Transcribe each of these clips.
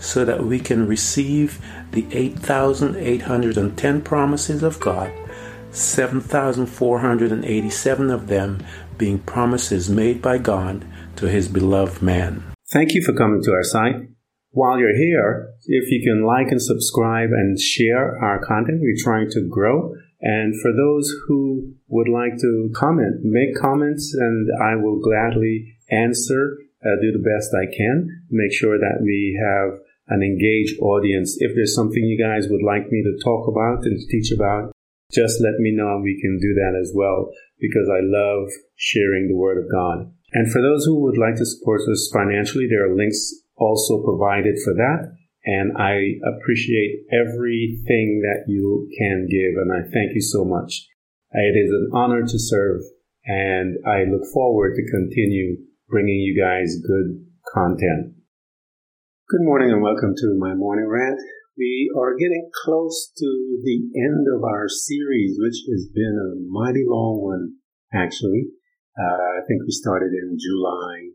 so that we can receive the 8,810 promises of God, 7,487 of them being promises made by God to his beloved man. Thank you for coming to our site. While you're here, if you can like and subscribe and share our content, we're trying to grow. And for those who would like to comment, make comments and I will gladly answer, uh, do the best I can, make sure that we have an engaged audience. If there's something you guys would like me to talk about and teach about, just let me know and we can do that as well because I love sharing the Word of God. And for those who would like to support us financially, there are links also provided for that. And I appreciate everything that you can give. And I thank you so much. It is an honor to serve. And I look forward to continue bringing you guys good content. Good morning and welcome to my morning rant. We are getting close to the end of our series, which has been a mighty long one, actually. Uh, I think we started in July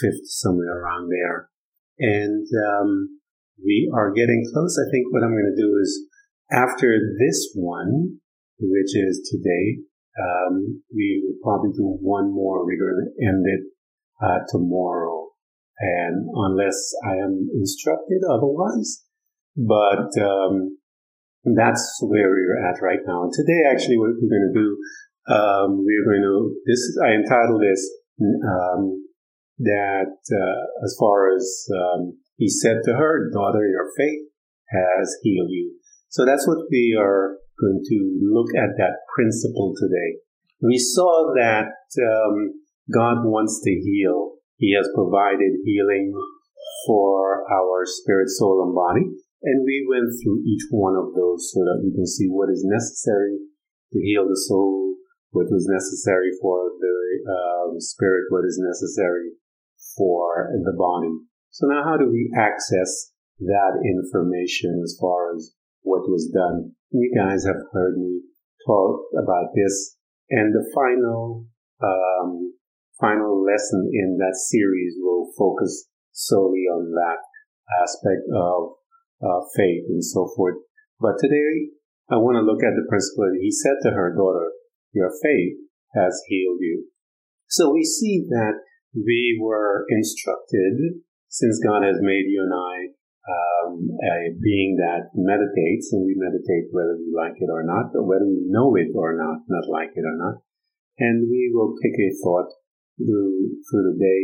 5th, somewhere around there. And um, we are getting close. I think what I'm going to do is after this one, which is today, um, we will probably do one more. We're going to end it uh, tomorrow and unless I am instructed otherwise. But um, that's where we're at right now. And today, actually, what we're going to do, um, we're going to this. I entitled this um, that uh, as far as um, he said to her, "Daughter, your faith has healed you." So that's what we are going to look at that principle today. We saw that um, God wants to heal he has provided healing for our spirit, soul, and body. And we went through each one of those so that we can see what is necessary to heal the soul, what was necessary for the um, spirit, what is necessary for the body. So now how do we access that information as far as what was done? You guys have heard me talk about this. And the final um, final lesson in that series will focus solely on that aspect of uh, faith and so forth. But today, I want to look at the principle that he said to her daughter, Your faith has healed you. So we see that we were instructed, since God has made you and I um, a being that meditates, and we meditate whether we like it or not, or whether we know it or not, not like it or not. And we will pick a thought through through the day,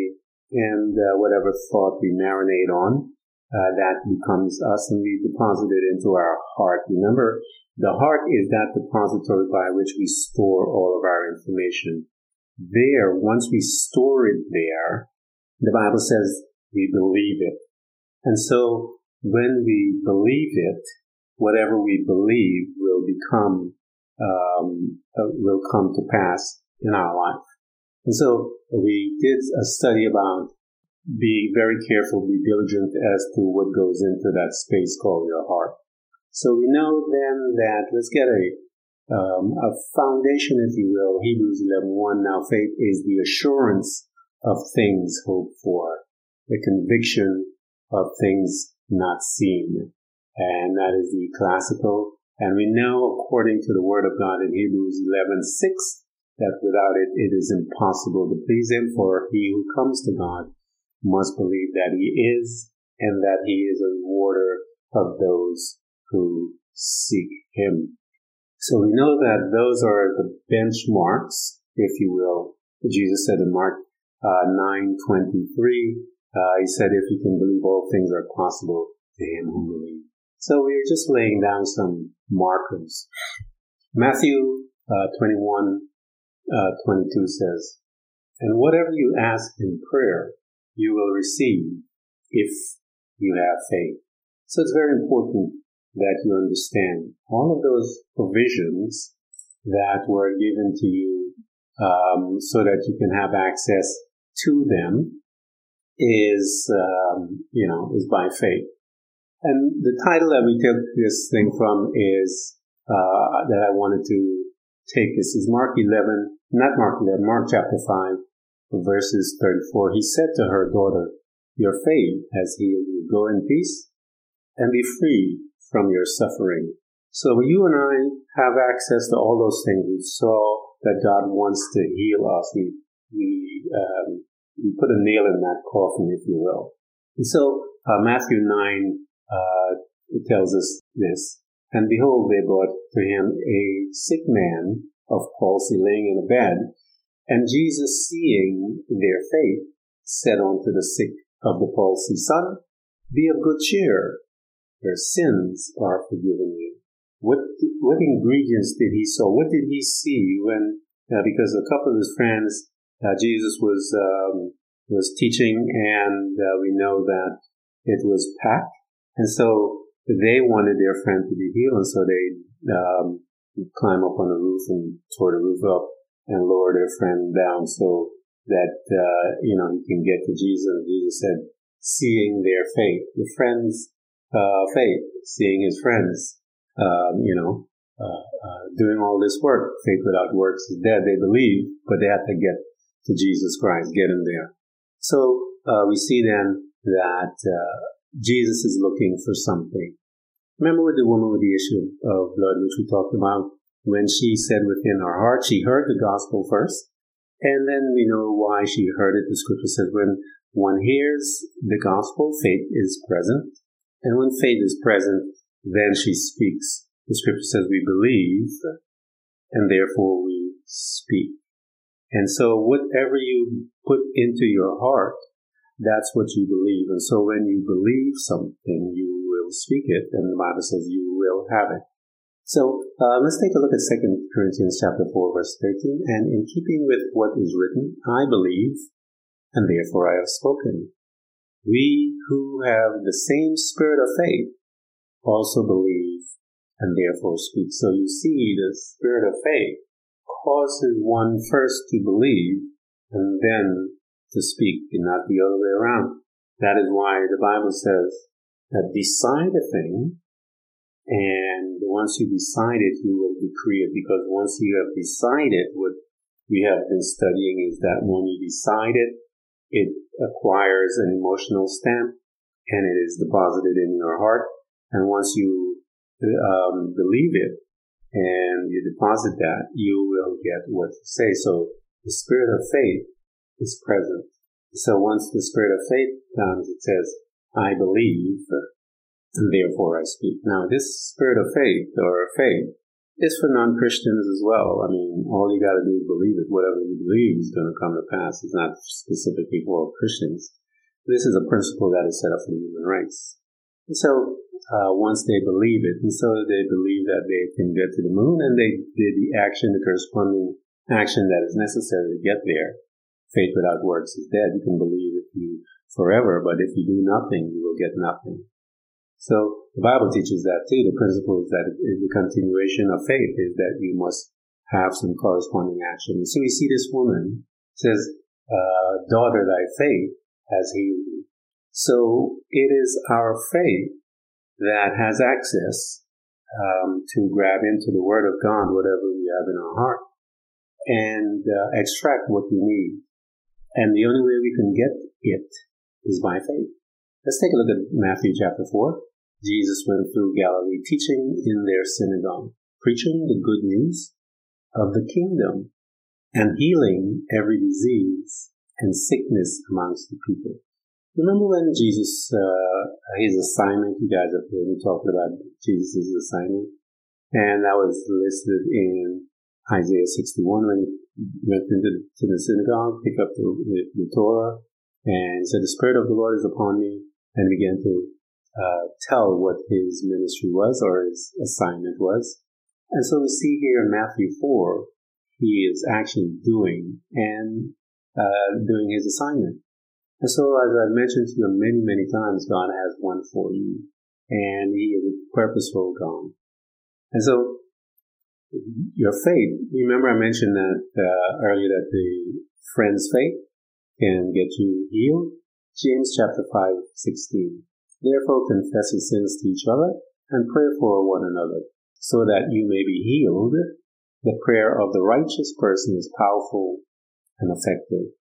and uh, whatever thought we marinate on, uh, that becomes us, and we deposit it into our heart. Remember, the heart is that depository by which we store all of our information. There, once we store it there, the Bible says we believe it. And so when we believe it, whatever we believe will become, um, uh, will come to pass in our life. And so we did a study about being very careful, be diligent as to what goes into that space called your heart. So we know then that let's get a um, a foundation, if you will. Hebrews 11:1. Now faith is the assurance of things hoped for, the conviction of things not seen, and that is the classical. And we know, according to the Word of God in Hebrews 11:6, that without it, it is impossible to please Him, for he who comes to God must believe that He is, and that He is a rewarder of those who seek Him. So we know that those are the benchmarks if you will. Jesus said in Mark uh, 9:23, uh, he said, "If you can believe, all things are possible to him who believes." So we are just laying down some markers. Matthew uh, 21, uh, 22 says, "And whatever you ask in prayer, you will receive if you have faith." So it's very important that you understand all of those provisions that were given to you um, so that you can have access to them is, um, you know, is by faith. And the title that we took this thing from is, uh, that I wanted to take this is Mark 11, not Mark 11, Mark chapter 5, verses 34. He said to her daughter, your faith has healed you. Go in peace and be free from your suffering. So you and I have access to all those things. We saw that God wants to heal us. We, we um, you put a nail in that coffin, if you will. And so uh, Matthew 9 uh, tells us this. And behold, they brought to him a sick man of palsy laying in a bed. And Jesus, seeing their faith, said unto the sick of the palsy, Son, be of good cheer. Your sins are forgiven you. What what ingredients did he saw? What did he see when? Uh, because a couple of his friends uh, Jesus was um, was teaching, and uh, we know that it was packed, and so they wanted their friend to be healed, and so they um, climb up on the roof and tore the roof up and lower their friend down so that uh, you know he can get to Jesus. Jesus said, "Seeing their faith, the friends' uh, faith, seeing his friends, um, you know." Uh, uh, doing all this work, faith without works is dead. They believe, but they have to get to Jesus Christ, get him there. So uh, we see then that uh, Jesus is looking for something. Remember the woman with the issue of blood, which we talked about, when she said within her heart, she heard the gospel first, and then we know why she heard it. The scripture says when one hears the gospel, faith is present, and when faith is present, then she speaks. The scripture says we believe, and therefore we speak. And so whatever you put into your heart, that's what you believe. And so when you believe something, you will speak it, and the Bible says you will have it. So uh, let's take a look at 2 Corinthians chapter 4, verse 13. And in keeping with what is written, I believe, and therefore I have spoken. We who have the same spirit of faith also believe and therefore speak. So you see the spirit of faith causes one first to believe and then to speak and not the other way around. That is why the Bible says that decide a thing and once you decide it, you will decree it because once you have decided what we have been studying is that when you decide it, it acquires an emotional stamp and it is deposited in your heart. And once you um, believe it, and you deposit that, you will get what you say. So the spirit of faith is present. So once the spirit of faith comes, it says, I believe, and therefore I speak. Now this spirit of faith or faith is for non-Christians as well. I mean, all you gotta do is believe it. Whatever you believe is gonna come to pass. It's not specifically for Christians. This is a principle that is set up the human race. And so uh, once they believe it. And so they believe that they can get to the moon and they did the action, the corresponding action that is necessary to get there. Faith without works is dead. You can believe if you forever, but if you do nothing, you will get nothing. So the Bible teaches that too. The principle is that the continuation of faith is that you must have some corresponding action. So we see this woman says, uh, daughter, thy faith has healed you. So it is our faith that has access um, to grab into the Word of God, whatever we have in our heart, and uh, extract what we need. And the only way we can get it is by faith. Let's take a look at Matthew chapter 4. Jesus went through Galilee teaching in their synagogue, preaching the good news of the kingdom and healing every disease and sickness amongst the people. Remember when Jesus, uh, his assignment, you guys have heard me talking about Jesus' assignment, and that was listed in Isaiah 61 when he went into the synagogue, picked up the, the, the Torah, and said, "The Spirit of the Lord is upon me," and began to uh, tell what his ministry was or his assignment was. And so we see here in Matthew four, he is actually doing and uh, doing his assignment. And so, as I've mentioned to you many, many times, God has one for you, and He is a purposeful God. And so, your faith. Remember, I mentioned that uh, earlier that the friend's faith can get you healed. James chapter 5, 16. Therefore confess your sins to each other and pray for one another so that you may be healed. The prayer of the righteous person is powerful and effective.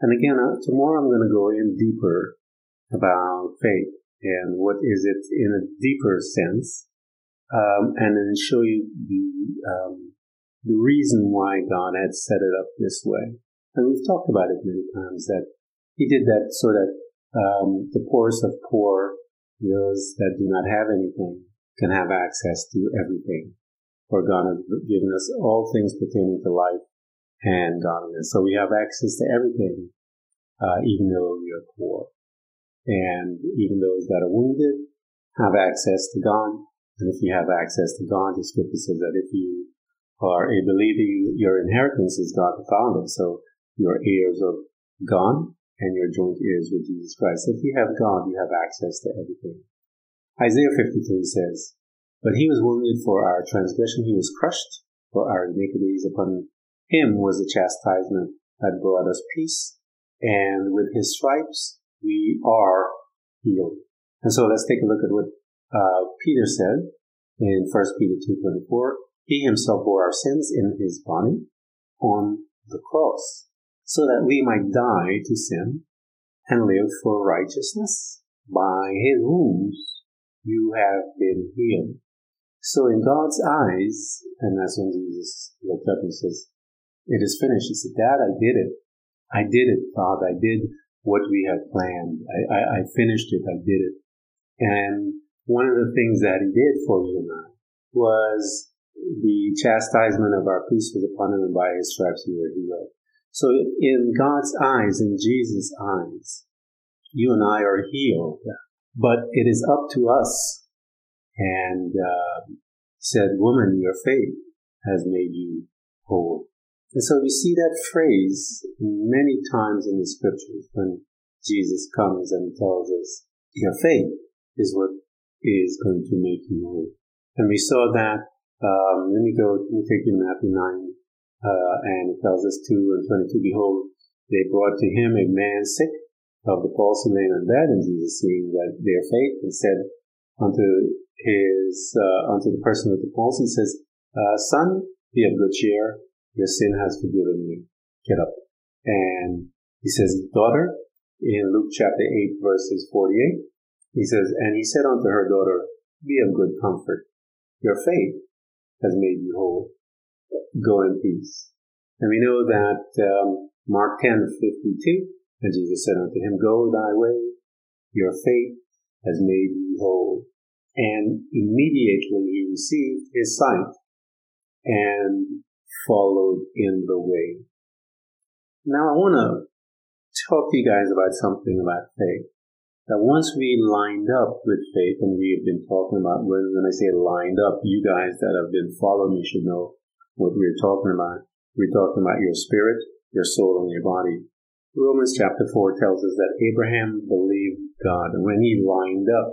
And again, uh, tomorrow I'm going to go in deeper about faith and what is it in a deeper sense um, and then show you the um, the reason why God had set it up this way. And we've talked about it many times that He did that so that um, the poorest of poor, those that do not have anything, can have access to everything. For God has given us all things pertaining to life and godliness. So we have access to everything, uh, even though we are poor. And even those that are wounded have access to God and if you have access to God, the scripture says that if you are a believer, your inheritance is God the Father. So your heirs of God and your joint heirs with Jesus Christ. If you have God, you have access to everything. Isaiah 53 says, But he was wounded for our transgression, he was crushed for our iniquities. Upon him was the chastisement that brought us peace, and with his stripes we are healed. And so let's take a look at what uh, Peter said in 1 Peter 2.24, He himself bore our sins in his body on the cross, so that we might die to sin and live for righteousness. By his wounds you have been healed. So in God's eyes, and that's when Jesus looked up and says, It is finished. He said, Dad, I did it. I did it, Father. I did what we had planned. I, I, I finished it. I did it. And one of the things that he did for you and I was the chastisement of our peace was upon him, and by his stripes we were healed. So, in God's eyes, in Jesus' eyes, you and I are healed, but it is up to us. And uh, said, "Woman, your faith has made you whole." And so we see that phrase many times in the scriptures when Jesus comes and tells us, "Your faith is what is going to make you whole. And we saw that, um, let me go, let me take you to Matthew 9, uh, and it tells us 2 and 22, Behold, they brought to him a man sick of the palsy laying on bed, and Jesus seeing that their faith, and said unto his, uh, unto the person with the palsy, says, uh, Son, be of good cheer, your sin has forgiven you. Get up. And he says, Daughter, in Luke chapter 8, verses 48, he says, And he said unto her daughter, Be of good comfort. Your faith has made you whole. Go in peace. And we know that um, Mark 10, 52, and Jesus said unto him, Go thy way, your faith has made you whole. And immediately he received his sight and followed in the way. Now I want to talk to you guys about something about faith that once we lined up with faith, and we have been talking about, when, when I say lined up, you guys that have been following me should know what we're talking about. We're talking about your spirit, your soul, and your body. Romans chapter 4 tells us that Abraham believed God. And when he lined up,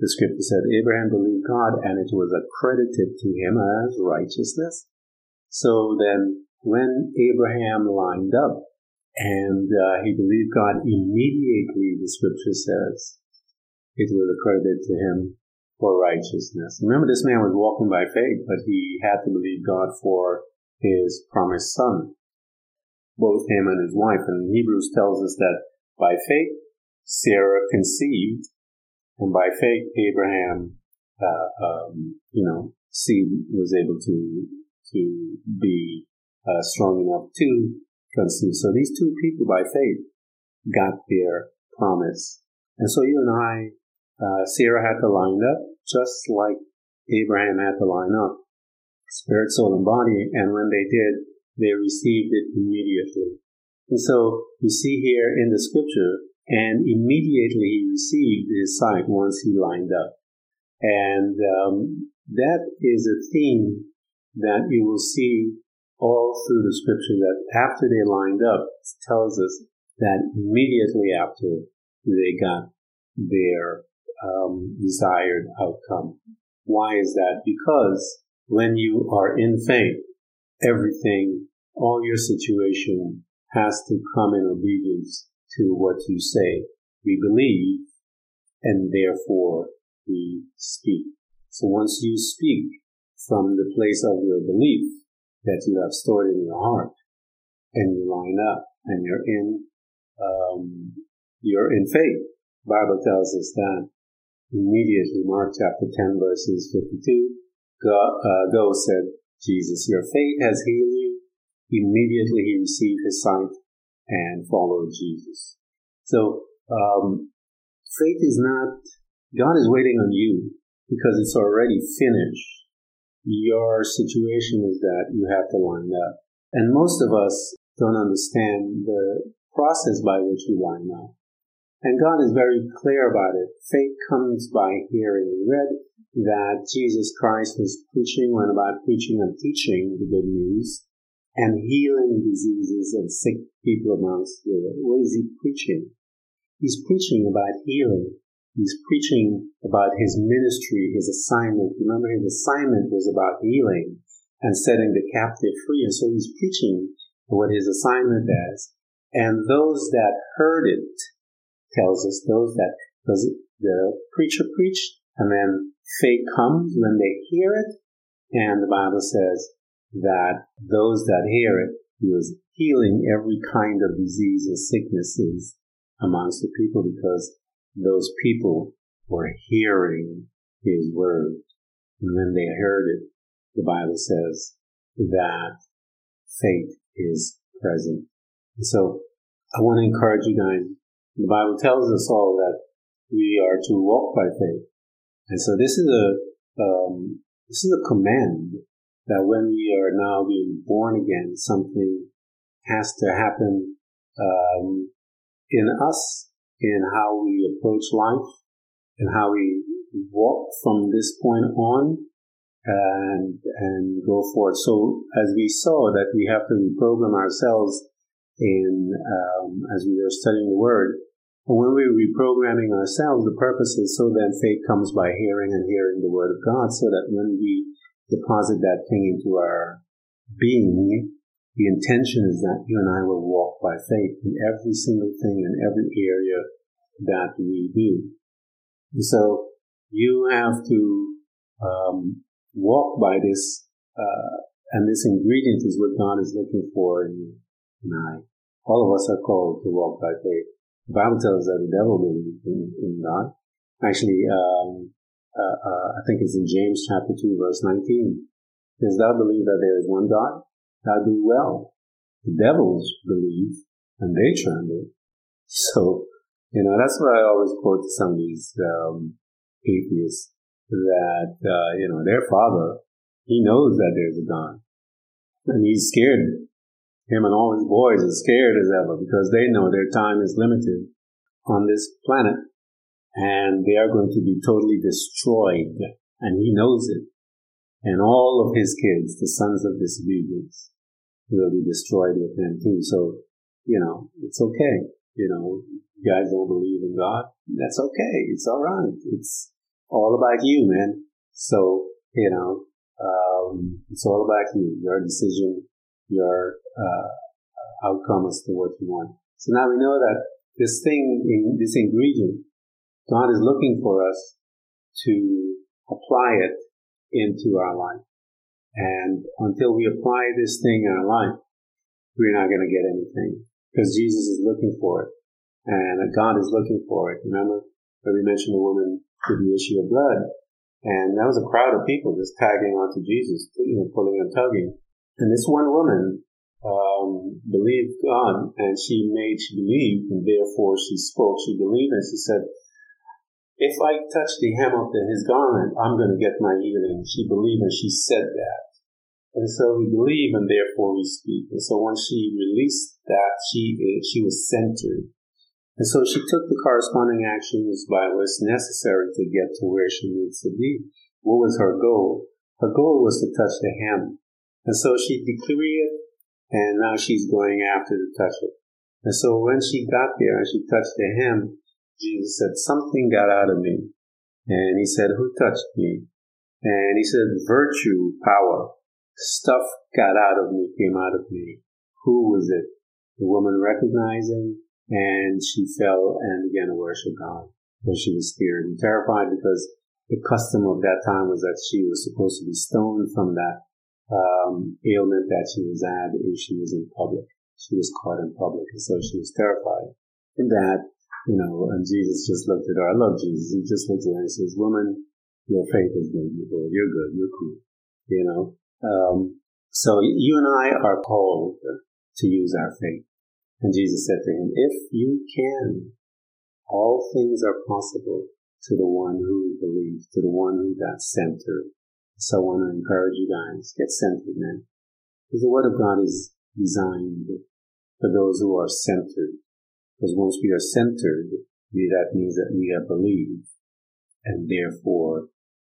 the scripture said, Abraham believed God, and it was accredited to him as righteousness. So then, when Abraham lined up, and uh, he believed God immediately, the scripture says. It was accredited to him for righteousness. Remember, this man was walking by faith, but he had to believe God for his promised son, both him and his wife. And Hebrews tells us that by faith, Sarah conceived, and by faith, Abraham, uh, um, you know, seed was able to to be uh, strong enough to conceive. So these two people by faith got their promise. And so you and I, uh, Sarah had to line up just like Abraham had to line up. Spirit, soul, and body. And when they did, they received it immediately. And so you see here in the scripture, and immediately he received his sight once he lined up. And um, that is a theme that you will see all through the scripture that after they lined up, tells us that immediately after they got their um, desired outcome. Why is that? Because when you are in faith, everything, all your situation has to come in obedience to what you say. We believe and therefore we speak. So once you speak from the place of your belief that you have stored in your heart and you line up and you're in, um, you're in faith. Bible tells us that immediately, Mark chapter 10 verses 52, God, uh, go said Jesus, your faith has healed you. Immediately he received his sight and followed Jesus. So, um, faith is not, God is waiting on you because it's already finished. Your situation is that you have to line up. And most of us don't understand the process by which we line up. And God is very clear about it. Faith comes by hearing. We read that Jesus Christ was preaching, went about preaching and teaching the good news and healing diseases and sick people amongst the world. What is he preaching? He's preaching about healing. He's preaching about his ministry, his assignment. Remember, his assignment was about healing and setting the captive free. And so he's preaching what his assignment is. And those that heard it tells us those that, because the preacher preached and then faith comes when they hear it. And the Bible says that those that hear it, he was healing every kind of disease and sicknesses amongst the people because those people were hearing his word. And when they heard it, the Bible says that faith is present. And so I want to encourage you guys. The Bible tells us all that we are to walk by faith. And so this is a, um, this is a command that when we are now being born again, something has to happen, um, in us in how we approach life and how we walk from this point on and and go forward. So as we saw that we have to reprogram ourselves in um, as we are studying the Word, when we're reprogramming ourselves, the purpose is so that faith comes by hearing and hearing the Word of God, so that when we deposit that thing into our being, the intention is that you and I will walk by faith in every single thing in every area that we do. And so you have to um, walk by this, uh, and this ingredient is what God is looking for in you and I. All of us are called to walk by faith. The Bible tells us that the devil believes in, God. Actually, um, uh, uh, I think it's in James chapter 2 verse 19. Does thou believe that there is one God? thou do well. The devils believe and they tremble. So, you know, that's what I always quote to some of these um, atheists that, uh, you know, their father, he knows that there's a God. And he's scared. Him and all his boys are scared as ever because they know their time is limited on this planet and they are going to be totally destroyed. And he knows it and all of his kids, the sons of disobedience, will be destroyed with him too. So, you know, it's okay. You know, you guys don't believe in God. That's okay. It's all right. It's all about you, man. So, you know, um, it's all about you, your decision, your uh, outcome as to what you want. So now we know that this thing, in, this ingredient, God is looking for us to apply it into our life. And until we apply this thing in our life, we're not going to get anything because Jesus is looking for it and God is looking for it. Remember when we mentioned the woman with the issue of blood and that was a crowd of people just tagging onto Jesus, you know, pulling and tugging. And this one woman, um, believed God and she made, she believed and therefore she spoke. She believed and she said, if I touch the hem of the, his garment, I'm going to get my healing. She believed and she said that. And so we believe and therefore we speak. And so once she released that, she, she was centered. And so she took the corresponding actions by what's necessary to get to where she needs to be. What was her goal? Her goal was to touch the hem. And so she decreed it, and now she's going after to touch it. And so when she got there and she touched the hem, Jesus said, something got out of me. And he said, who touched me? And he said, virtue, power, stuff got out of me, came out of me. Who was it? The woman recognizing, and she fell and began to worship God. But she was scared and terrified because the custom of that time was that she was supposed to be stoned from that um, ailment that she was at if she was in public. She was caught in public, and so she was terrified. And that, you know, and Jesus just looked at her. I love Jesus. He just looked at her and says, "Woman, your faith has made you whole. You're good. You're cool." You know. Um, so you and I are called to use our faith. And Jesus said to him, "If you can, all things are possible to the one who believes, to the one who got centered." So I want to encourage you guys, get centered, man. Because the Word of God is designed for those who are centered. Because once we are centered, that means that we have believed, and therefore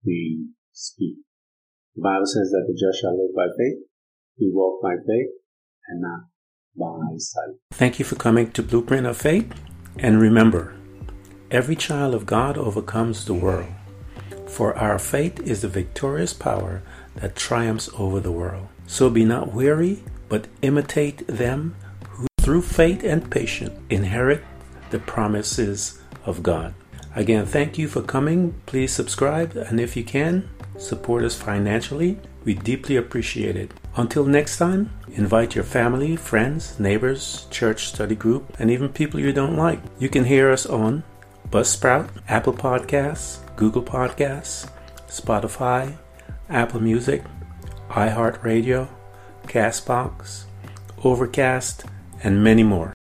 we speak. The Bible says that the just shall live by faith. We walk by faith and not by sight. Thank you for coming to Blueprint of Faith. And remember, every child of God overcomes the world. For our faith is the victorious power that triumphs over the world. So be not weary, but imitate them who through faith and patience inherit the promises of God. Again, thank you for coming. Please subscribe, and if you can, support us financially. We deeply appreciate it. Until next time, invite your family, friends, neighbors, church study group, and even people you don't like. You can hear us on Buzzsprout, Apple Podcasts, Google Podcasts, Spotify, Apple Music, iHeartRadio, Castbox, Overcast, and many more.